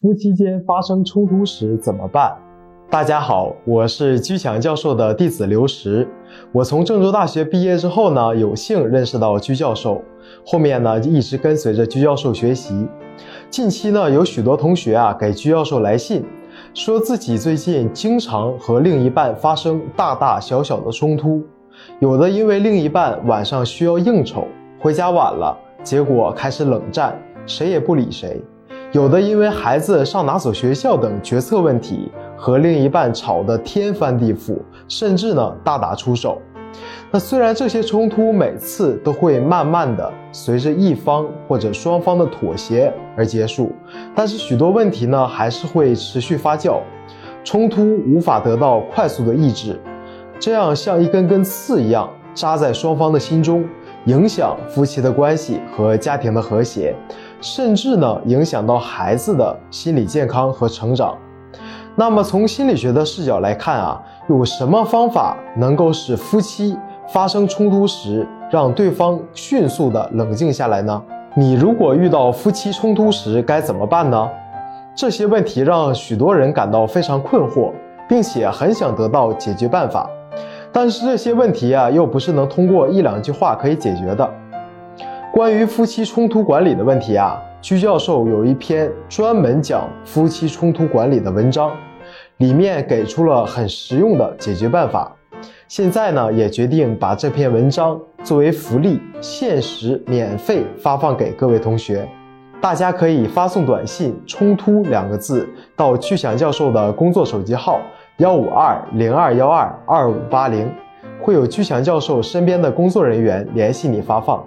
夫妻间发生冲突时怎么办？大家好，我是居强教授的弟子刘石。我从郑州大学毕业之后呢，有幸认识到居教授，后面呢一直跟随着居教授学习。近期呢，有许多同学啊给居教授来信，说自己最近经常和另一半发生大大小小的冲突，有的因为另一半晚上需要应酬，回家晚了，结果开始冷战，谁也不理谁。有的因为孩子上哪所学校等决策问题和另一半吵得天翻地覆，甚至呢大打出手。那虽然这些冲突每次都会慢慢的随着一方或者双方的妥协而结束，但是许多问题呢还是会持续发酵，冲突无法得到快速的抑制，这样像一根根刺一样扎在双方的心中，影响夫妻的关系和家庭的和谐。甚至呢，影响到孩子的心理健康和成长。那么，从心理学的视角来看啊，有什么方法能够使夫妻发生冲突时，让对方迅速的冷静下来呢？你如果遇到夫妻冲突时该怎么办呢？这些问题让许多人感到非常困惑，并且很想得到解决办法。但是这些问题啊，又不是能通过一两句话可以解决的。关于夫妻冲突管理的问题啊，居教授有一篇专门讲夫妻冲突管理的文章，里面给出了很实用的解决办法。现在呢，也决定把这篇文章作为福利，限时免费发放给各位同学。大家可以发送短信“冲突”两个字到居享教授的工作手机号幺五二零二幺二二五八零，会有居享教授身边的工作人员联系你发放。